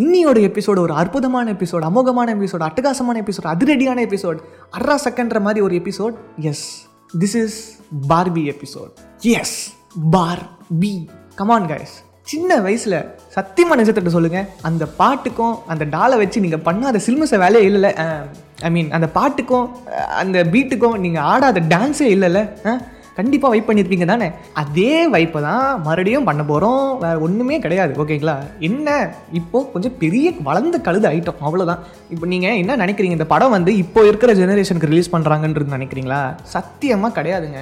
இன்னியோட episode ஒரு அற்புதமான episode அமோகமான எபிசோட் அட்டகாசமான எபிசோட் அதிரடியான எபிசோட் அர்ரா செகண்ட்ற மாதிரி ஒரு episode yes this is Barbie episode yes Barbie come on guys சின்ன வயசில் சத்தியமாக நிஜத்திட்ட சொல்லுங்கள் அந்த பாட்டுக்கும் அந்த டாலை வச்சு நீங்கள் பண்ணாத சில்மச வேலையே இல்லைல்ல. ஐ மீன் அந்த பாட்டுக்கும் அந்த பீட்டுக்கும் நீங்கள் ஆடாத டான்ஸே இல்லைல்ல. கண்டிப்பாக வைப் பண்ணியிருப்பீங்க தானே? அதே வைப்பை தான் மறுபடியும் பண்ண போகிறோம் வேறு ஒன்றுமே கிடையாது ஓகேங்களா என்ன? இப்போது கொஞ்சம் பெரிய வளர்ந்த கழுது ஐட்டம் அவ்வளோதான் இப்போ நீங்கள் என்ன நினைக்கிறீங்க? இந்த படம் வந்து இப்போ இருக்கிற ஜெனரேஷனுக்கு ரிலீஸ் பண்ணுறாங்கன்றது நினைக்கிறீங்களா? சத்தியமாக கிடையாதுங்க.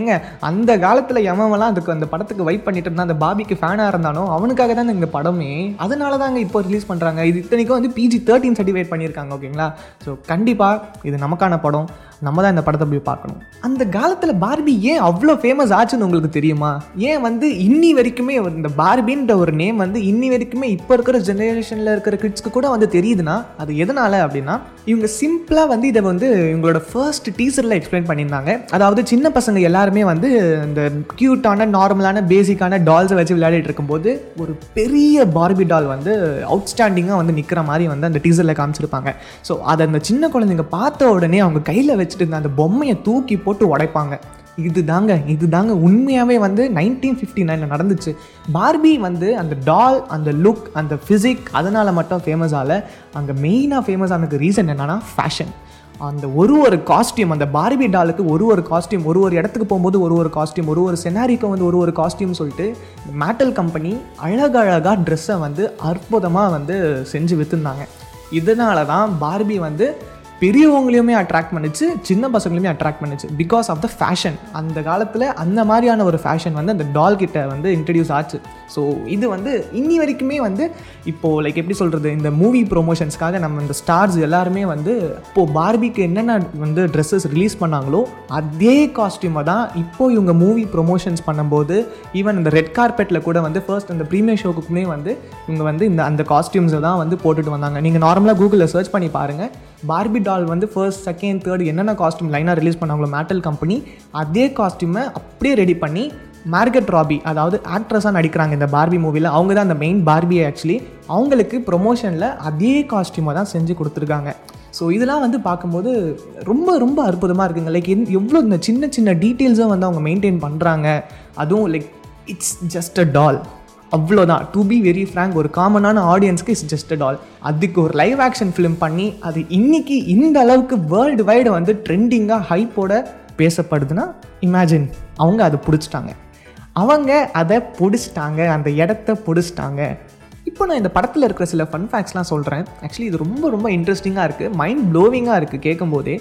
ஏங்க அந்த காலத்தில் எவன்லாம் அதுக்கு அந்த படத்துக்கு வைப் பண்ணிட்டு இருந்தா அந்த பாபிக்கு ஃபேனாக இருந்தானோ அவனுக்காக தான் இந்த படமே. அதனால தாங்க இப்போ ரிலீஸ் பண்ணுறாங்க இது இத்தனைக்கும் வந்து பிஜி தேர்ட்டின் சர்டிஃபிகேட் பண்ணியிருக்காங்க ஓகேங்களா ஸோ கண்டிப்பாக இது நமக்கான படம். நம்ம தான் இந்த படத்தை போய் பார்க்கணும். அந்த காலத்தில் பார்பி ஏன் அவ்வளோ ஃபேமஸ் ஆச்சுன்னு உங்களுக்கு தெரியுமா? ஏன் வந்து இன்னி வரைக்குமே இந்த பார்பின்ற ஒரு நேம் வந்து இன்னி வரைக்குமே இப்போ இருக்கிற ஜெனரேஷனில் இருக்கிற கிட்ஸ்க்கு கூட வந்து தெரியுதுன்னா அது எதனால அப்படின்னா இவங்க சிம்பிளாக வந்து இதை வந்து இவங்களோட ஃபர்ஸ்ட் டீசரில் எக்ஸ்பிளைன் பண்ணியிருந்தாங்க. அதாவது சின்ன பசங்க எல்லாருமே வந்து இந்த க்யூட்டான நார்மலான பேசிக்கான டால்ஸை வச்சு விளையாடிட்டு இருக்கும்போது ஒரு பெரிய பார்பி டால் வந்து அவுட்ஸ்டாண்டிங்காக வந்து நிற்கிற மாதிரி வந்து அந்த டீசரில் காமிச்சிருப்பாங்க. ஸோ அதை அந்த சின்ன குழந்தைங்க பார்த்த உடனே அவங்க கையில் வச்சுட்டு இருந்த அந்த பொம்மையை தூக்கி போட்டு உடைப்பாங்க. இது தாங்க இது தாங்க உண்மையாகவே வந்து நைன்டீன் ஃபிஃப்டி நைனில் நடந்துச்சு. பார்பி வந்து அந்த டால் அந்த லுக் அந்த ஃபிசிக் அதனால் மட்டும் ஃபேமஸ் ஆகலை. அங்கே மெயினாக ஃபேமஸ் ஆனதுக்கு ரீசன் என்னன்னா ஃபேஷன் அந்த ஒரு ஒரு காஸ்டியூம் அந்த பார்பி டாலுக்கு ஒரு ஒரு காஸ்டியூம் ஒரு ஒரு இடத்துக்கு போகும்போது ஒரு ஒரு காஸ்டியூம் ஒரு ஒரு செனாரிக்கு வந்து ஒரு ஒரு காஸ்டியூம் சொல்லிட்டு மேட்டல் கம்பெனி அழகழகாக ட்ரெஸ்ஸை வந்து அற்புதமாக வந்து செஞ்சு விற்றுருந்தாங்க இதனால தான் பார்பி வந்து பெரியவங்களையுமே அட்ராக்ட் பண்ணுச்சு சின்ன பசங்களையுமே அட்ராக்ட் பண்ணுச்சு. பிகாஸ் ஆஃப் த ஃபேஷன் அந்த காலத்தில் அந்த மாதிரியான ஒரு ஃபேஷன் வந்து அந்த டால் கிட்ட வந்து இன்ட்ரடியூஸ் ஆச்சு. ஸோ இது வந்து இன்னி வரைக்குமே வந்து இப்போது லைக் எப்படி சொல்கிறது இந்த மூவி ப்ரொமோஷன்ஸ்க்காக நம்ம இந்த ஸ்டார்ஸ் எல்லாருமே வந்து இப்போது பார்பிக்கு என்னென்ன வந்து ட்ரெஸ்ஸஸ் ரிலீஸ் பண்ணாங்களோ அதே காஸ்டியூமை தான் இப்போ இவங்க மூவி ப்ரொமோஷன்ஸ் பண்ணும்போது ஈவன் இந்த ரெட் கார்பெட்டில் கூட வந்து ஃபர்ஸ்ட் அந்த ப்ரீமியர் ஷோக்குமே வந்து இவங்க வந்து இந்த அந்த காஸ்டியூம்ஸை தான் வந்து போட்டுட்டு வந்தாங்க. நீங்கள் நார்மலாக கூகுளில் சர்ச் பண்ணி பாருங்கள் பார்பி டால் வந்து ஃபர்ஸ்ட் செகண்ட் தேர்ட் என்னென்ன காஸ்ட்யூம் லைனாக ரிலீஸ் பண்ணாங்களோ மேட்டல் கம்பெனி அதே காஸ்ட்யூமை அப்படியே ரெடி பண்ணி மார்கெட் ராபி அதாவது ஆக்ட்ரஸாக நடிக்கிறாங்க இந்த பார்பி மூவியில் அவங்க தான் அந்த மெயின் பார்பியை ஆக்சுவலி அவங்களுக்கு ப்ரொமோஷனில் அதே காஸ்ட்யூமை தான் செஞ்சு கொடுத்துருக்காங்க. ஸோ இதெல்லாம் வந்து பார்க்கும்போது ரொம்ப ரொம்ப அற்புதமாக இருக்குங்க. லைக் எவ்வளோ இந்த சின்ன சின்ன டீட்டெயில்ஸும் வந்து அவங்க மெயின்டைன் பண்ணுறாங்க அதுவும் like it's just a doll அவ்வளோதான். டு பி வெரி ஃப்ரேங்க் ஒரு காமனான ஆடியன்ஸ்க்கு இஸ் ஜஸ்ட் ஆல் அதுக்கு ஒரு லைவ் ஆக்ஷன் ஃபிலிம் பண்ணி அது இன்னைக்கு இந்த அளவுக்கு வேர்ல்டு வைடு வந்து ட்ரெண்டிங்காக ஹைப்போட பேசப்படுதுன்னா இமேஜின் அவங்க அதை பிடிச்சிட்டாங்க. அவங்க அதை பிடிச்சிட்டாங்க அந்த இடத்த பிடிச்சிட்டாங்க. இப்போ நான் இந்த படத்தில் இருக்கிற சில ஃபன் ஃபேக்ட்ஸ்லாம் சொல்கிறேன் ஆக்சுவலி இது ரொம்ப ரொம்ப இன்ட்ரெஸ்டிங்காக இருக்குது மைண்ட் ப்ளோவிங்காக இருக்குது கேட்கும்போதே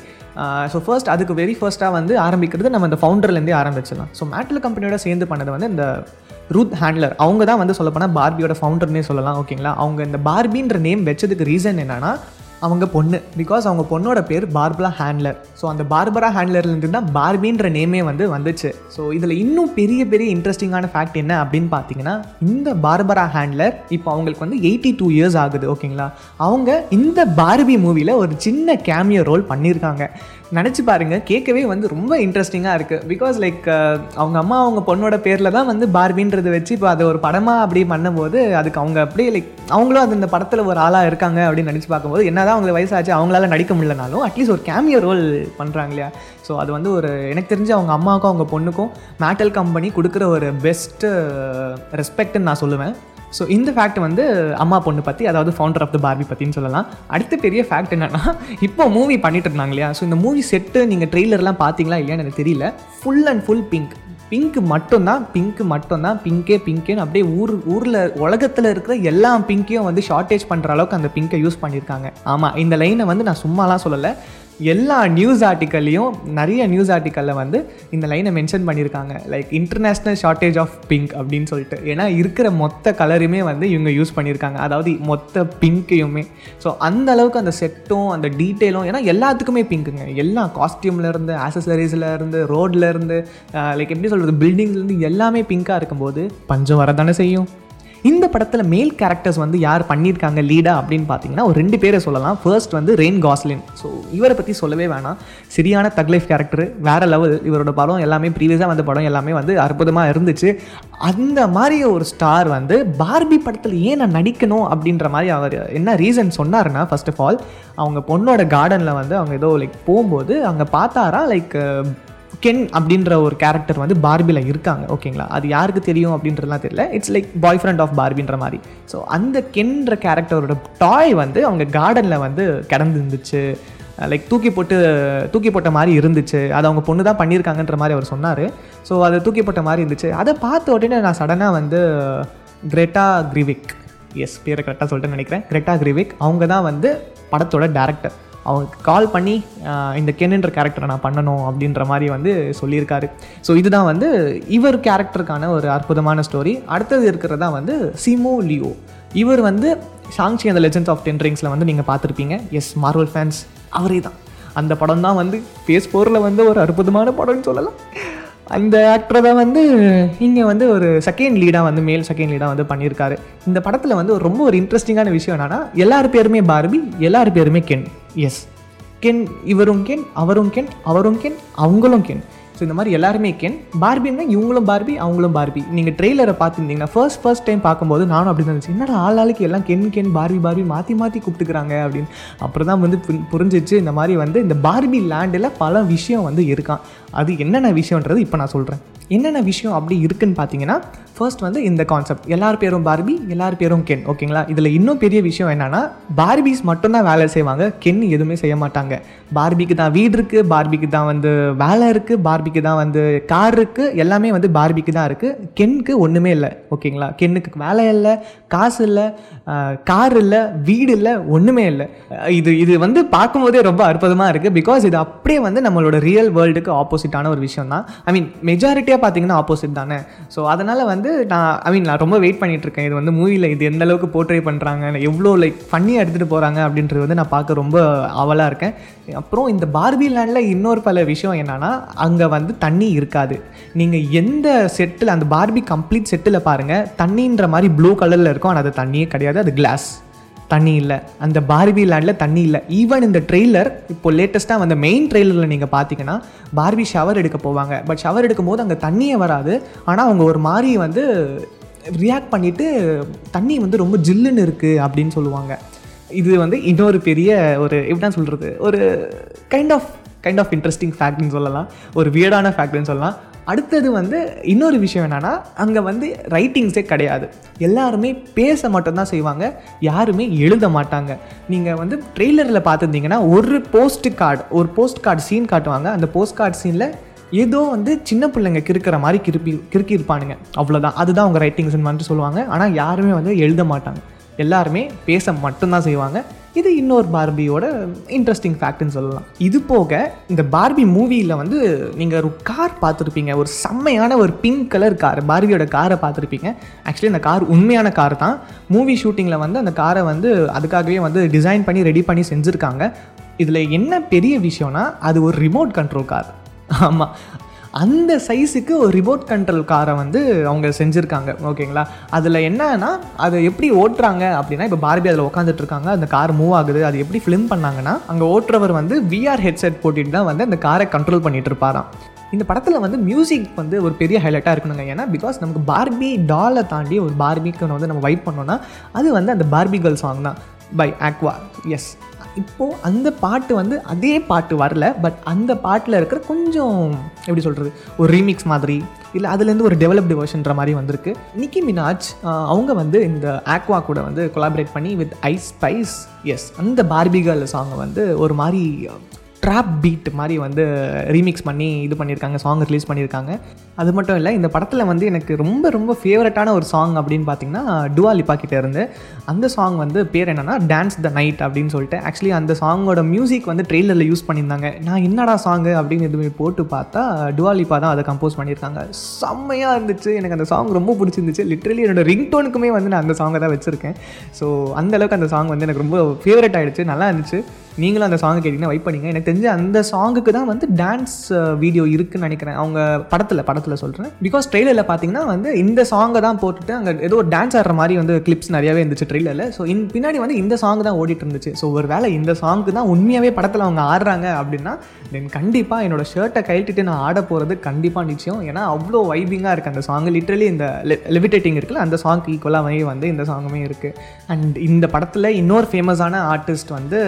ஸோ ஃபர்ஸ்ட் அதுக்கு வெரி ஃபர்ஸ்ட்டாக வந்து ஆரம்பிக்கிறது நம்ம இந்த ஃபவுண்டர்லேருந்தே ஆரம்பிச்சிடலாம். ஸோ மேட்டில் கம்பெனியோட சேர்ந்து பண்ணது வந்து இந்த ரூத் ஹேண்ட்லர் அவங்க தான் வந்து சொல்லப்போனால் பார்பியோட ஃபவுண்டர்னே சொல்லலாம் ஓகேங்களா அவங்க இந்த பார்பின்ற நேம் வச்சதுக்கு ரீசன் என்னென்னா அவங்க பொண்ணு. பிகாஸ் அவங்க பொண்ணோட பேர் பார்பரா ஹேண்ட்லர் ஸோ அந்த பார்பரா ஹேண்ட்லர்லேருந்து தான் பார்பின்ற நேமே வந்து வந்துச்சு. ஸோ இதில் இன்னும் பெரிய பெரிய இன்ட்ரெஸ்டிங்கான ஃபேக்ட் என்ன அப்படின்னு பார்த்தீங்கன்னா இந்த பார்பரா ஹேண்ட்லர் இப்போ அவங்களுக்கு வந்து எயிட்டி டூ இயர்ஸ் ஆகுது ஓகேங்களா அவங்க இந்த பார்பி மூவியில் ஒரு சின்ன கேமியோ ரோல் பண்ணியிருக்காங்க நினச்சி பாருங்க கேட்கவே வந்து ரொம்ப இன்ட்ரெஸ்டிங்காக இருக்குது பிகாஸ் லைக் அவங்க அம்மா அவங்க பொண்ணோட பேரில் தான் வந்து பார்பின்றது வச்சு இப்போ அதை ஒரு படமாக அப்படி பண்ணும்போது அதுக்கு அவங்க அப்படியே லைக் அவங்களும் அது இந்த படத்தில் ஒரு ஆளாக இருக்காங்க அப்படின்னு நினச்சி பார்க்கும்போது தான் அவங்களுக்கு வயசாச்சு அவங்களால நடிக்க முடியலனாலும் அட்லீஸ்ட் ஒரு கேமியோ ரோல் பண்ணுறாங்க இல்லையா? ஸோ அது வந்து ஒரு எனக்கு தெரிஞ்சு அவங்க அம்மாவுக்கும் அவங்க பொண்ணுக்கும் மேட்டல் கம்பெனி கொடுக்குற ஒரு பெஸ்ட்டு ரெஸ்பெக்ட்னு நான் சொல்லுவேன். ஸோ இந்த ஃபேக்ட் வந்து அம்மா பொண்ணு பற்றி அதாவது ஃபவுண்டர் ஆஃப் த பார்பி பற்றின்னு சொல்லலாம். அடுத்த பெரிய ஃபேக்ட் என்னென்னா இப்போ மூவி பண்ணிட்டு இருந்தாங்க இல்லையா? ஸோ இந்த மூவி செட்டு நீங்கள் ட்ரெய்லர்லாம் பார்த்தீங்களா இல்லையான்னு எனக்கு தெரியல. Full and full pink pink மட்டும்தான் பிங்க் மட்டும்தான் பிங்கே பிங்கேன்னு அப்படியே ஊர் ஊரில் உலகத்தில் இருக்கிற எல்லா பிங்க்கையும் வந்து ஷார்ட்டேஜ் பண்ணுற அளவுக்கு அந்த பிங்கை யூஸ் பண்ணியிருக்காங்க ஆமாம் இந்த லைனை வந்து நான் சும்மாலாம் சொல்லலை. எல்லா நியூஸ் ஆர்டிக்கல்லையும் நிறைய நியூஸ் ஆர்டிக்கலில் வந்து இந்த லைனை மென்ஷன் பண்ணியிருக்காங்க. Like international shortage of pink அப்படின்னு சொல்லிட்டு. ஏன்னா இருக்கிற மொத்த கலருமே வந்து இவங்க யூஸ் பண்ணியிருக்காங்க. அதாவது மொத்த பிங்க்கையுமே ஸோ அந்த அளவுக்கு அந்த செட்டும் அந்த டீட்டெயிலும் ஏன்னா எல்லாத்துக்குமே பிங்க்குங்க எல்லா காஸ்டியூம்லேருந்து ஆக்சசரிஸ்லேருந்து ரோட்லேருந்து லைக் uh, எப்படி சொல்கிறது பில்டிங்லேருந்து எல்லாமே பிங்காக இருக்கும்போது பஞ்சம் வரதானே செய்யும். இந்த படத்தில் மேல் கேரக்டர்ஸ் வந்து யார் பண்ணியிருக்காங்க லீடா அப்படின்னு பார்த்தீங்கன்னா ஒரு ரெண்டு பேரை சொல்லலாம். ஃபர்ஸ்ட் வந்து ரெயின் காஸ்லின் ஸோ இவரை பற்றி சொல்லவே வேணாம். சரியான தக்லைஃப் கேரக்டர் வேற லெவல் இவரோட படம் எல்லாமே ப்ரீவியஸாக வந்த படம் எல்லாமே வந்து அற்புதமாக இருந்துச்சு. அந்த மாதிரி ஒரு ஸ்டார் வந்து பார்பி படத்தில் ஏன் நான் நடிக்கணும் அப்படின்ற மாதிரி அவர் என்ன ரீசன் சொன்னாருன்னா ஃபர்ஸ்ட் ஆஃப் ஆல் அவங்க பொண்ணோட கார்டனில் வந்து அவங்க ஏதோ லைக் போகும்போது அங்கே பார்த்தாரா? லைக் கென் அப்படின்ற ஒரு கேரக்டர் வந்து பார்பியில் இருக்காங்க ஓகேங்களா? அது யாருக்கு தெரியும் அப்படின்றதுலாம் தெரியல. It's like boy friend of பார்பின்ற மாதிரி. ஸோ அந்த கென்ற கேரக்டரோட டாய் வந்து அவங்க கார்டனில் வந்து கிடந்து இருந்துச்சு லைக் தூக்கி போட்டு தூக்கி போட்ட மாதிரி இருந்துச்சு. அது அவங்க பொண்ணு தான் பண்ணியிருக்காங்கன்ற மாதிரி அவர் சொன்னார். ஸோ அது தூக்கி போட்ட மாதிரி இருந்துச்சு. அதை பார்த்த உடனே நான் சடனாக வந்து கிரெட்டா கிரிவிக் எஸ் பேரை கரெக்டாக சொல்லிட்டு நினைக்கிறேன். கிரெட்டா கிரிவிக் அவங்க தான் வந்து படத்தோட டேரக்டர் அவங்க கால் பண்ணி இந்த கென்னுன்ற கேரக்டரை நான் பண்ணணும் அப்படின்ற மாதிரி வந்து சொல்லியிருக்காரு. ஸோ இதுதான் வந்து இவர் கேரக்டருக்கான ஒரு அற்புதமான ஸ்டோரி அடுத்தது இருக்கிறது தான் வந்து சிமோ லியோ. இவர் வந்து ஷாங்ஷி அந்த லெஜன்ஸ் ஆஃப் டென் ரிங்ஸில் வந்து நீங்கள் பார்த்துருப்பீங்க. எஸ் மார்வல் ஃபேன்ஸ் அவரே தான். அந்த படம் தான் வந்து ஃபேஸ் ஃபோரில் வந்து ஒரு அற்புதமான படம்னு சொல்லலாம். அந்த ஆக்டரை தான் வந்து இங்கே வந்து ஒரு செகண்ட் லீடாக வந்து மேல் செகண்ட் லீடாக வந்து பண்ணியிருக்காரு. இந்த படத்தில் வந்து ரொம்ப ஒரு இன்ட்ரெஸ்டிங்கான விஷயம் என்னென்னா எல்லார் பேருமே பார்பி எல்லார் பேருமே கென் எஸ் கென் இவரும் கென் அவரும் கென் அவரும் கென் அவங்களும் கென் ஸோ இந்த மாதிரி எல்லாருமே கென் பார்பின்னா இவங்களும் பார்பி அவங்களும் பார்பி நீங்கள் ட்ரெய்லரை பார்த்துருந்தீங்கன்னா ஃபர்ஸ்ட் ஃபர்ஸ்ட் டைம் பார்க்கும்போது நானும் அப்படி தான் இருந்துச்சு. என்னடா ஆள் ஆளுக்கு எல்லாம் கென் கென் பார்பி பார்பி மாற்றி மாற்றி கூப்பிட்டுக்கிறாங்க அப்படின்னு. அப்புறம் தான் வந்து புரிஞ்சிச்சு இந்த மாதிரி வந்து இந்த பார்பி லேண்டில் பல விஷயம் வந்து இருக்கான். அது என்னென்ன விஷயன்றது இப்போ நான் சொல்கிறேன் என்னென்ன விஷயம் அப்படி இருக்குன்னு பார்த்தீங்கன்னா ஃபர்ஸ்ட் வந்து இந்த கான்செப்ட் எல்லார் பேரும் பார்பி எல்லார் பேரும் கென் ஓகேங்களா இதில் இன்னும் பெரிய விஷயம் என்னென்னா பார்பிஸ் மட்டும்தான் வேலை செய்வாங்க கென் எதுவுமே செய்ய மாட்டாங்க. பார்பிக்கு தான் வீடு இருக்குது பார்பிக்கு தான் வந்து வேலை இருக்குது பார்பிக்கு தான் வந்து கார் இருக்குது எல்லாமே வந்து பார்பிக்கு தான் இருக்குது கென்னுக்கு ஒன்றுமே இல்லை ஓகேங்களா கென்னுக்கு வேலை இல்லை காசு இல்லை கார் இல்லை வீடு இல்லை ஒன்றுமே இல்லை. இது இது வந்து பார்க்கும்போதே ரொம்ப அற்புதமாக இருக்குது பிகாஸ் இது அப்படியே வந்து நம்மளோட ரியல் வேர்ல்டுக்கு ஆப்போசிட்டான ஒரு விஷயம் தான் ஐ மீன் மெஜாரிட்டியாக பார்த்தீங்கன்னா ஆப்போசிட் தானே. ஸோ அதனால் வந்து நான் ஐ மீன் நான் ரொம்ப வெயிட் பண்ணிகிட்ருக்கேன் இருக்கேன் இது வந்து மூவியில் இது எந்த அளவுக்கு போர்ட்ரே பண்ணுறாங்க எவ்வளோ லைக் ஃபன்னியாக எடுத்துகிட்டு போகிறாங்க அப்படின்றது வந்து நான் பார்க்க ரொம்ப ஆவலாக இருக்கேன். அப்புறம் இந்த பார்பி லேண்டில் இன்னொரு பல விஷயம் என்னென்னா அங்கே வந்து தண்ணி இருக்காது. நீங்கள் எந்த செட்டில் அந்த பார்பி கம்ப்ளீட் செட்டில் பாருங்கள் தண்ணின்ற மாதிரி ப்ளூ கலரில் இருக்கும். ஆனால் அது தண்ணியே கிடையாது. அது கிளாஸ் தண்ணி இல்லை. அந்த பார்பி லேண்டில் தண்ணி இல்லை. ஈவன் இந்த ட்ரெய்லர் இப்போ லேட்டஸ்ட்டாக வந்த மெயின் ட்ரெய்லரில் நீங்கள் பார்த்தீங்கன்னா பார்பி ஷவர் எடுக்க போவாங்க. பட் ஷவர் எடுக்கும்போது அங்கே தண்ணியே வராது. ஆனால் அவங்க ஒரு மாதிரி வந்து ரியாக்ட் பண்ணிவிட்டு தண்ணி வந்து ரொம்ப ஜில்லுன்னு இருக்குது அப்படின்னு சொல்லுவாங்க. இது வந்து இன்னொரு பெரிய ஒரு எப்படின்னா சொல்கிறது ஒரு kind of kind of interesting ஃபேக்ட்னு சொல்லலாம். ஒரு வியர்டான ஃபேக்ட்னு சொல்லலாம். அடுத்தது வந்து இன்னொரு விஷயம் என்னென்னா அங்கே வந்து ரைட்டிங்ஸே கிடையாது. எல்லாருமே பேச மட்டும்தான் செய்வாங்க. யாருமே எழுத மாட்டாங்க. நீங்கள் வந்து ட்ரெய்லரில் பார்த்துருந்தீங்கன்னா ஒரு போஸ்ட் கார்டு ஒரு போஸ்ட் கார்டு சீன் காட்டுவாங்க. அந்த போஸ்ட் கார்டு சீனில் ஏதோ வந்து சின்ன பிள்ளைங்க கிறுக்கிற மாதிரி கிருப்பி கிறுக்கி இருப்பானுங்க அவ்வளோதான் அதுதான் அவங்க ரைட்டிங்ஸ்ன்னு வந்துட்டு சொல்லுவாங்க. ஆனால் யாருமே வந்து எழுத மாட்டாங்க. எல்லாருமே பேச மட்டும்தான் செய்வாங்க. இது இன்னொரு பார்பியோட இன்ட்ரெஸ்டிங் ஃபேக்ட்னு சொல்லலாம். இது போக இந்த பார்பி மூவியில் வந்து நீங்கள் ஒரு கார் பார்த்துருப்பீங்க. ஒரு செம்மையான ஒரு பிங்க் கலர் கார் பார்பியோட காரை பார்த்துருப்பீங்க. ஆக்சுவலி அந்த கார் உண்மையான கார் தான். மூவி ஷூட்டிங்கில் வந்து அந்த காரை வந்து அதுக்காகவே வந்து டிசைன் பண்ணி ரெடி பண்ணி செஞ்சுருக்காங்க. இதில் என்ன பெரிய விஷயம்னா அது ஒரு ரிமோட் கண்ட்ரோல் கார் ஆமாம் அந்த சைஸுக்கு ஒரு ரிமோட் கண்ட்ரோல் காரை வந்து அவங்க செஞ்சுருக்காங்க. ஓகேங்களா அதில் என்னன்னா அதை எப்படி ஓட்டுறாங்க அப்படின்னா இப்போ பார்பி அதில் உட்காந்துட்டு இருக்காங்க. அந்த கார் மூவ் ஆகுது. அது எப்படி ஃபிலிம் பண்ணாங்கன்னா அங்கே ஓட்டுறவர் வந்து விஆர் ஹெட்செட் போட்டுட்டு தான் வந்து அந்த காரை கண்ட்ரோல் பண்ணிட்டு இருப்பாராம். இந்த படத்தில் வந்து மியூசிக் வந்து ஒரு பெரிய ஹைலைட்டாக இருக்கணுங்க. ஏன்னா பிகாஸ் நமக்கு பார்பி டாலை தாண்டி ஒரு பார்பிக்கு வந்து நம்ம வைப் பண்ணோன்னா அது வந்து அந்த பார்பி கேர்ள் சாங் தான். பை ஆக்வா எஸ் இப்போது அந்த பாட்டு வந்து அதே பாட்டு வரல பட் அந்த பாட்டில் இருக்கிற கொஞ்சம் எப்படி சொல்கிறது ஒரு ரீமிக்ஸ் மாதிரி இல்லை அதுலேருந்து ஒரு டெவலப்டு வேர்ஷன்ற மாதிரி வந்திருக்கு. நிக்கி மினாஜ் அவங்க வந்து இந்த ஆக்வா கூட வந்து கொலாபரேட் பண்ணி வித் ஐஸ் ஸ்பைஸ் எஸ் அந்த பார்பிகல் சாங்கை வந்து ஒரு மாதிரி ட்ராப் பீட் மாதிரி வந்து ரீமிக்ஸ் பண்ணி இது பண்ணியிருக்காங்க சாங் ரிலீஸ் பண்ணியிருக்காங்க. அது மட்டும் இல்லை இந்த படத்தில் வந்து எனக்கு ரொம்ப ரொம்ப ஃபேவரட்டான ஒரு சாங் அப்படின்னு பார்த்தீங்கன்னா டுவாலிப்பா கிட்டே இருந்து. அந்த சாங் வந்து பேர் என்னன்னா டான்ஸ் த நைட் அப்படின்னு சொல்லிட்டு. ஆக்சுவலி அந்த சாங்கோட மியூசிக் வந்து ட்ரெய்லரில் யூஸ் பண்ணியிருந்தாங்க. நான் என்னடா சாங்கு அப்படின்னு எதுவுமே போட்டு பார்த்தா டுவாலிப்பா தான் அதை கம்போஸ் பண்ணியிருக்காங்க. செம்மையாக இருந்துச்சு. எனக்கு அந்த சாங் ரொம்ப பிடிச்சிருந்துச்சு. லிட்ரலி என்னோட ரிங்டோனுக்குமே வந்து நான் அந்த சாங்கை தான் வச்சுருக்கேன். ஸோ அந்தளவுக்கு அந்த சாங் வந்து எனக்கு ரொம்ப ஃபேவரட் ஆகிடுச்சு நல்லா இருந்துச்சு. நீங்களும் அந்த சாங் கேட்டிங்கன்னா வைப் பண்ணிங்க எனக்கு தெரிஞ்ச அந்த சாங்குக்கு தான் வந்து டான்ஸ் வீடியோ uh, இருக்குன்னு நினைக்கிறேன். அவங்க படத்தில் படத்தில் சொல்கிறேன் பிகாஸ் ட்ரெய்லரில் பார்த்தீங்கன்னா வந்து இந்த சாங்கை தான் போட்டுட்டு அங்கே ஏதோ ஒரு டான்ஸ் ஆடுற மாதிரி வந்து கிளிப்ஸ் நிறையாவே இருந்துச்சு ட்ரெய்லரில் ஸோ இன் பின்னாடி வந்து இந்த சாங் தான் ஓடிட்டு இருந்துச்சு. ஸோ ஒரு வேளை இந்த சாங்க்கு தான் உண்மையாகவே படத்தில் அவங்க ஆடுறாங்க அப்படின்னா தென் கண்டிப்பாக என்னோட ஷர்ட்டை கழட்டிட்டு நான் ஆட போகிறது கண்டிப்பாக நிச்சயம். ஏன்னா அவ்வளோ வைபிங்காக இருக்குது அந்த சாங் லிட்ரலி இந்த லெவிடேட்டிங் இருக்குல்ல அந்த சாங்க்கு ஈக்குவலாக வந்து இந்த சாங்குமே இருக்குது அண்ட் இந்த படத்தில் இன்னொரு ஃபேமஸான ஆர்டிஸ்ட் வந்து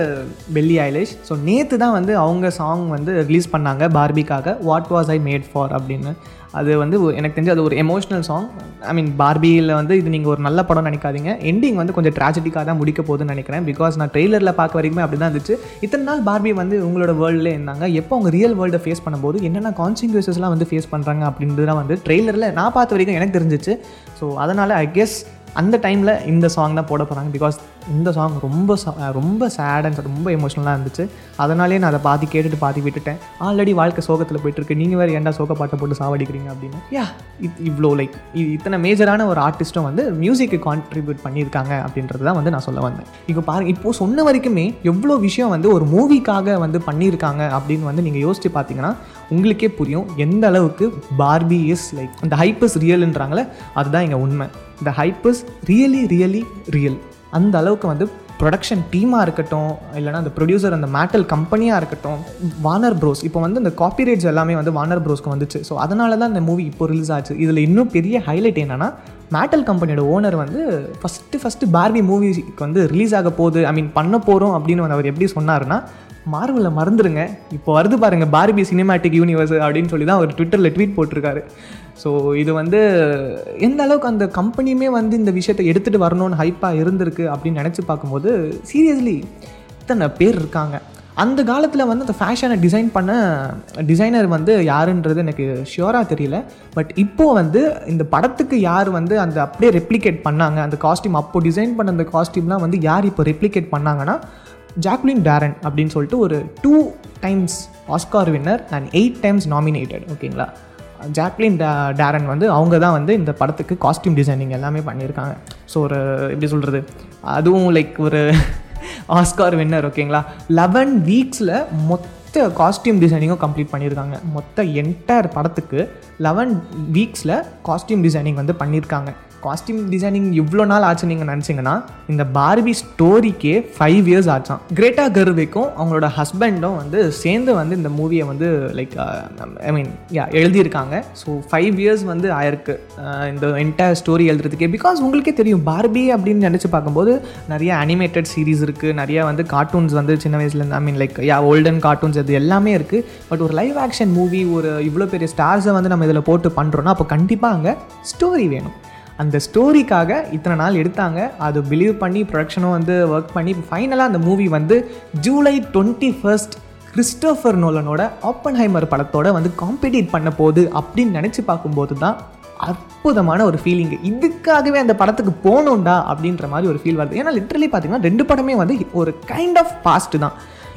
பெல்லி ஐலேஷ் ஸோ நேற்று தான் வந்து அவங்க சாங் வந்து ரிலீஸ் பண்ணாங்க பார்பிக்காக what was I made for அப்படின்னு. அது வந்து எனக்கு தெரிஞ்சு அது ஒரு எமோஷ்னல் சாங் ஐ மீன் பார்பியில் வந்து இது நீங்கள் ஒரு நல்ல படம் நினைக்காதீங்க. எண்டிங் வந்து கொஞ்சம் ட்ராஜடிக்காக தான் முடிக்க போகுதுன்னு நினைக்கிறேன். பிகாஸ் நான் ட்ரெய்லரில் பார்க்க வரைக்குமே அப்படி தான் இருந்துச்சு. இத்தனை நாள் பார்பி வந்து உங்களோட வேர்ல்டில் இருந்தாங்க. எப்போ அவங்க ரியல் வேர்ல்டை ஃபேஸ் பண்ணும்போது என்னென்ன கான்சிக்வன்சஸ்லாம் வந்து ஃபேஸ் பண்ணுறாங்க அப்படின்றதுலாம் வந்து ட்ரெய்லரில் நான் பார்த்த வரைக்கும் எனக்கு தெரிஞ்சிச்சு. ஸோ அதனால் ஐ கெஸ் அந்த டைமில் இந்த சாங் தான் போட போகிறாங்க பிகாஸ் இந்த சாங் ரொம்ப ரொம்ப சேட் அண்ட் ரொம்ப எமோஷ்னலாக இருந்துச்சு. அதனாலே நான் அதை பாதி கேட்டுட்டு பாதி விட்டுட்டேன். ஆல்ரெடி வாழ்க்கை சோகத்தில் போயிட்டுருக்கு. நீங்கள் வேறு ஏன்டா சோக பாட்டை போட்டு சாவடிக்கிறீங்க அப்படின்னு. யா இது இவ்வளோ லைக் இத்தனை மேஜரான ஒரு ஆர்டிஸ்ட்டும் வந்து மியூசிக்கு கான்ட்ரிபியூட் பண்ணியிருக்காங்க அப்படின்றது தான் வந்து நான் சொல்ல வந்தேன். இப்போ பாருங்க இப்போது சொன்ன வரைக்குமே எவ்வளோ விஷயம் வந்து ஒரு மூவிக்காக வந்து பண்ணியிருக்காங்க அப்படின்னு வந்து நீங்கள் யோசிச்சு பார்த்தீங்கன்னா உங்களுக்கே புரியும் எந்த அளவுக்கு பார்பி இஸ் லைக் இந்த ஹைப் இஸ் ரியல்ன்றாங்களே அதுதான் இங்கே உண்மை. இந்த hype is really really real அந்த அளவுக்கு வந்து ப்ரொடக்ஷன் டீமாக இருக்கட்டும் இல்லைனா அந்த ப்ரொடியூசர் அந்த மேட்டல் கம்பெனியாக இருக்கட்டும் வானர் ப்ரோஸ் இப்போ வந்து இந்த காப்பிரைட்ஸ் எல்லாமே வந்து வானர் ப்ரோஸ்க்கு வந்துச்சு. ஸோ அதனால தான் இந்த மூவி இப்போ ரிலீஸ் ஆச்சு. இதில் இன்னும் பெரிய ஹைலைட் என்னென்னா மேட்டல் கம்பெனியோட ஓனர் வந்து ஃபஸ்ட்டு ஃபஸ்ட்டு பார்பி மூவிக்கு வந்து ரிலீஸ் ஆக போகுது. ஐ மீன் பண்ண போகிறோம் அப்படின்னு வந்து அவர் எப்படி சொன்னார்னா மார்வலில் மறந்துடுங்க இப்போ வருது பாருங்கள் பார்பி சினிமேட்டிக் யூனிவர்ஸ் அப்படின்னு சொல்லி தான் அவர் ட்விட்டரில் ட்வீட் போட்டிருக்காரு. ஸோ இது வந்து எந்த அளவுக்கு அந்த கம்பெனியுமே வந்து இந்த விஷயத்தை எடுத்துகிட்டு வரணும்னு ஹைப்பாக இருந்திருக்கு அப்படின்னு நினச்சி பார்க்கும்போது சீரியஸ்லி இத்தனை பேர் இருக்காங்க. அந்த காலத்தில் வந்து அந்த ஃபேஷனை டிசைன் பண்ண டிசைனர் வந்து யாருன்றது எனக்கு ஷியோராக தெரியல. பட் இப்போது வந்து இந்த படத்துக்கு யார் வந்து அந்த அப்படியே ரெப்ளிகேட் பண்ணாங்க அந்த காஸ்டியூம் அப்போது டிசைன் பண்ண அந்த காஸ்டியூம்லாம் வந்து யார் இப்போ ரெப்ளிகேட் பண்ணாங்கன்னா ஜாக்லின் டேரன் அப்படின்னு சொல்லிட்டு ஒரு two times Oscar winner and eight times nominated ஓகேங்களா? ஜாக்லின் டே டேரன் வந்து அவங்க தான் வந்து இந்த படத்துக்கு காஸ்டியூம் டிசைனிங் எல்லாமே பண்ணியிருக்காங்க. ஸோ ஒரு எப்படி சொல்கிறது அதுவும் லைக் ஒரு ஆஸ்கார் வின்னர் ஓகேங்களா? லெவன் வீக்ஸில் மொத்த காஸ்டியூம் டிசைனிங்கும் கம்ப்ளீட் பண்ணியிருக்காங்க. மொத்த என்டையர் படத்துக்கு லெவன் வீக்ஸில் காஸ்டியூம் டிசைனிங் வந்து பண்ணியிருக்காங்க. காஸ்டியூம் டிசைனிங் இவ்வளோ நாள் ஆச்சு நீங்கள் நினச்சிங்கன்னா இந்த பார்பி ஸ்டோரிக்கே ஃபைவ் இயர்ஸ் ஆச்சான் கிரேட்டா கர்வேக்கும் அவங்களோட ஹஸ்பண்டும் வந்து சேர்ந்து வந்து இந்த மூவியை வந்து லைக் ஐ மீன் யா எழுதியிருக்காங்க. ஸோ ஃபைவ் இயர்ஸ் வந்து ஆயிருக்கு. Uh, இந்த என்டையர் ஸ்டோரி எழுதுறதுக்கே. பிகாஸ் உங்களுக்கே தெரியும் பார்பி அப்படின்னு நினச்சி பார்க்கும்போது நிறைய அனிமேட்டட் சீரிஸ் இருக்குது நிறைய வந்து கார்ட்டூன்ஸ் வந்து சின்ன வயசுலேருந்து I mean like yeah olden cartoons அது எல்லாமே இருக்குது பட் ஒரு லைவ் ஆக்ஷன் மூவி ஒரு இவ்வளோ பெரிய ஸ்டார்ஸை வந்து நம்ம இதில் போட்டு பண்ணுறோன்னா அப்போ கண்டிப்பாக அங்கே ஸ்டோரி வேணும். அந்த ஸ்டோரிக்காக இத்தனை நாள் எடுத்தாங்க. அது பிலீவ் பண்ணி ப்ரொடக்ஷனும் வந்து ஒர்க் பண்ணி ஃபைனலாக அந்த மூவி வந்து ஜூலை டுவெண்ட்டி ஃபர்ஸ்ட் கிறிஸ்டோஃபர் நோலனோட ஆப்பன்ஹைமர் படத்தோட வந்து காம்படிட் பண்ண போகுது அப்படின்னு நினச்சி பார்க்கும்போது தான் அற்புதமான ஒரு ஃபீலிங்கு இதுக்காகவே அந்த படத்துக்கு போகணுண்டா அப்படின்ற மாதிரி ஒரு ஃபீல் வருது. ஏன்னா லிட்ரலி பார்த்தீங்கன்னா ரெண்டு படமே வந்து ஒரு கைண்ட் ஆஃப் பாஸ்ட் தான்.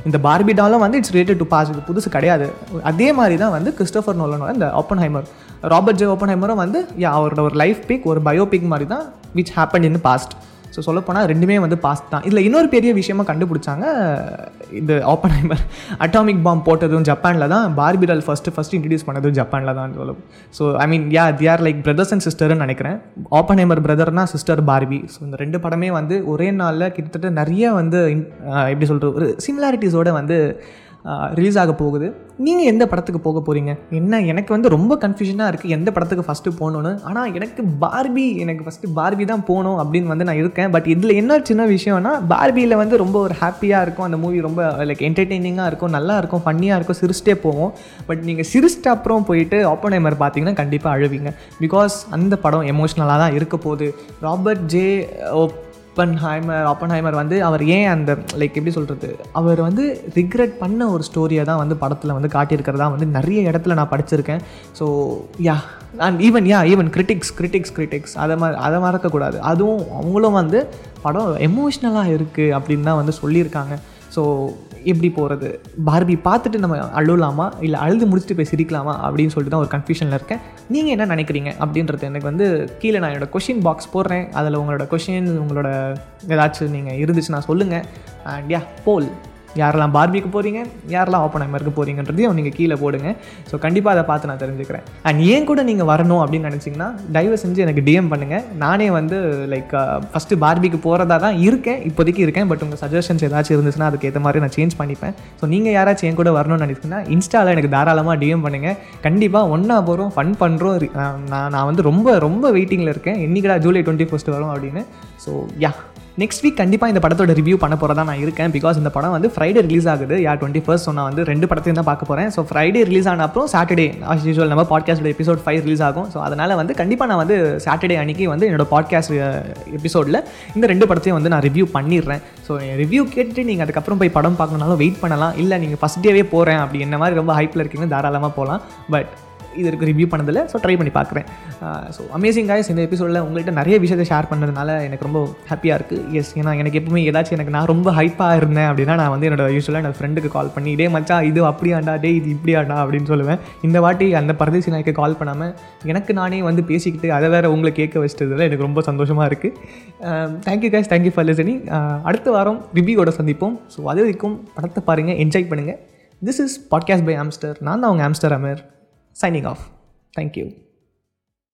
இந்த பார்பி டாலும் வந்து இட்ஸ் ரிலேட்டட் டு பாஸ் இது புதுசு கிடையாது. அதே மாதிரி தான் வந்து கிறிஸ்டோஃபர் நோலனோட இந்த ஓப்பன்ஹைமர் ராபர்ட் ஜே ஓப்பன்ஹைமரும் வந்து யா அவரோட ஒரு லைஃப் பிக் ஒரு பயோபிக் மாதிரி தான் which happen in past so சொல்லப்போனால் ரெண்டுமே வந்து பாஸ்ட் தான். இதில் இன்னொரு பெரிய விஷயமா கண்டுபிடிச்சாங்க இந்த ஓப்பன்ஹைமர் அட்டாமிக் பாம் போட்டதும் ஜப்பானில் தான் பார்பிடால் ஃபஸ்ட்டு ஃபஸ்ட்டு இன்ட்ரடியூஸ் பண்ணதும் ஜப்பானில் தான் சொல்லும் so I mean yeah the are like brothers and சிஸ்டர்னு நினைக்கிறேன். ஓப்பன்ஹைமர் பிரதர்னா சிஸ்டர் பார்பி ஸோ இந்த ரெண்டு படமே வந்து ஒரே நாளில் கிட்டத்தட்ட நிறைய வந்து எப்படி சொல்கிறது ஒரு சிமிலாரிட்டிஸோட வந்து ரிலீஸ் ஆக போகுது. நீங்கள் எந்த படத்துக்கு போக போகிறீங்க என்ன எனக்கு வந்து ரொம்ப கன்ஃபியூஷனாக இருக்குது எந்த படத்துக்கு ஃபஸ்ட்டு போகணுன்னு ஆனால் எனக்கு பார்பி எனக்கு ஃபஸ்ட்டு பார்பி தான் போகணும் அப்படின்னு வந்து நான் இருக்கேன். பட் இதில் என்ன ஒரு சின்ன விஷயம்னா பார்பியில் வந்து ரொம்ப ஒரு ஹாப்பியாக இருக்கும். அந்த மூவி ரொம்ப லைக் என்டர்டெய்னிங்காக இருக்கும். நல்லா இருக்கும் ஃபன்னியாக இருக்கும் சிரிச்சிட்டே போவோம் பட் நீங்கள் சிரிச்சிட்ட அப்புறம் போயிட்டு ஆப்போனைமர் பார்த்தீங்கன்னா கண்டிப்பாக அழுவீங்க. பிகாஸ் அந்த படம் எமோஷ்னலாக தான் இருக்க போகுது. ராபர்ட் ஜே ஓப்பன்ஹைமர் ஆப்பன்ஹைமர் வந்து அவர் ஏன் அந்த லைக் எப்படி சொல்கிறது அவர் வந்து ரிக்ரெட் பண்ண ஒரு ஸ்டோரியை தான் வந்து படத்தில் வந்து காட்டியிருக்கிறதா வந்து நிறைய இடத்துல நான் படிச்சிருக்கேன். So yeah and even yeah even critics critics critics அதை மாதிரி அதை மறக்கக்கூடாது அதுவும் அவங்களும் வந்து படம் எமோஷ்னலாக இருக்குது அப்படின்னு தான் வந்து சொல்லியிருக்காங்க. ஸோ எப்படி போகிறது பார்பி பார்த்துட்டு நம்ம அழுவலாமா? இல்லை அழுது முடிச்சுட்டு போய் சிரிக்கலாமா? அப்படின்னு சொல்லிட்டு தான் ஒரு கன்ஃபியூஷனில் இருக்கேன். நீங்கள் என்ன நினைக்கிறீங்க? அப்படின்றது எனக்கு வந்து கீழே நான் என்னோடய கொஷின் பாக்ஸ் போடுறேன். அதில் உங்களோட கொஷின் உங்களோட ஏதாச்சும் நீங்கள் இருந்துச்சுன்னா சொல்லுங்கள் அண்ட் யா போல் யாரெல்லாம் பார்பிக்கு போகிறீங்க யாரெல்லாம் ஓப்பன் ஐமருக்கு போகிறீங்கன்றதையும் நீங்கள் கீழே போடுங்க. ஸோ கண்டிப்பாக அதை பார்த்து நான் தெரிஞ்சுக்கிறேன். அண்ட் ஏன் கூட நீங்கள் வரணும் அப்படின்னு நினச்சிங்கன்னா தயவு செஞ்சு எனக்கு டிஎம் பண்ணுங்கள் நானே வந்து லைக் ஃபஸ்ட்டு பார்பிக்கு போகிறதா தான் இருக்கேன் இப்போதைக்கு இருக்கேன் பட் உங்கள் சஜஷன்ஸ் ஏதாச்சும் இருந்துச்சுன்னா அதுக்கு ஏற்ற மாதிரி நான் சேஞ்ச் பண்ணிப்பேன். ஸோ நீங்கள் யாராச்சும் என் கூட வரணும்னு நினச்சிங்கன்னா இன்ஸ்டாவில் எனக்கு தாராளமாக டிஎம் பண்ணுங்கள் கண்டிப்பாக ஒன்றா போகிறோம் ஃபன் பண்ணுறோம் நான் நான் வந்து ரொம்ப ரொம்ப வெயிட்டிங்கில் இருக்கேன். என்னைக்கடா ஜூலை டுவெண்ட்டி ஃபஸ்ட் வரும் அப்படின்னு. ஸோ யா நெக்ஸ்ட் வீக் கண்டிப்பாக இந்த படத்தோட ரிவ்யூ பண்ண போகிறதா நான் இருக்கேன். பிகாஸ் இந்த படம் வந்து ஃப்ரைடே ரிலீஸ் ஆகுது. யார் டுவெண்ட்டி ஃபர்ஸ்ட் நான் வந்து ரெண்டு படத்தையும் தான் பார்க்க போகிறேன் ஸோ ஃப்ரைடே ரிலீஸ் ஆன அப்புறம் சாட்டர்டே ஆஸ் யூஸ்வல் நம்ம பாட்காஸ்டோட எபிசோட் ஃபைவ் ரிலீஸ் ஆகும். ஸோ அதனால் வந்து கண்டிப்பாக நான் வந்து சாட்டர்டே அன்னைக்கு வந்து என்னோட பாட்காஸ்ட் எபிசோடில் uh, இந்த ரெண்டு படத்தையும் வந்து நான் ரிவ்யூ பண்ணிடுறேன். ஸோ ரிவ்யூ கேட்டுட்டு நீங்கள் அதுக்கப்புறம் போய் படம் பார்க்கணுனாலும் வெயிட் பண்ணலாம். இல்லை நீங்கள் ஃபஸ்ட் டேவே போகிறேன் அப்படி என்ன மாதிரி ரொம்ப ஹைப்பில் இருக்கீங்க தாராளமாக போகலாம் பட் இது இருக்கு ரிவ்யூ பண்ணதில்ல ஸோ ட்ரை பண்ணி பார்க்குறேன் ஸோ அமேசிங் காய்ஸ் இந்த எபிசோடில் உங்கள்கிட்ட நிறைய விஷயத்தை ஷேர் பண்ணதுனால எனக்கு ரொம்ப ஹாப்பியாக இருக்குது எஸ் ஏன்னா எனக்கு எப்பவுமே ஏதாச்சும் எனக்கு நான் ரொம்ப ஹைப்பாக இருந்தேன் அப்படின்னா நான் வந்து என்னோட யூஸ்வலாக என்னோட ஃப்ரெண்டுக்கு கால் பண்ணி இதே மச்சா இது அப்படியாண்டா? டே இது இப்படியாண்டா? அப்படின்னு சொல்லுவேன். இந்த வாட்டி அந்த பரதேசி நாய்க்கு கால் பண்ணாமல் எனக்கு நானே வந்து பேசிக்கிட்டு அதை வேறு உங்களை கேட்க வச்சிட்டதில் எனக்கு ரொம்ப சந்தோஷமாக இருக்குது thank you guys thank you for listening அடுத்த வாரம் ரிவ்யூவோட சந்திப்போம். ஸோ அது வரைக்கும் படத்தை பாருங்கள் என்ஜாய் பண்ணுங்கள் திஸ் இஸ் பாட்காஸ்ட் பை ஆம்ஸ்டர் நான் தான் அவங்க ஆம்ஸ்டர் Amar signing off. Thank you.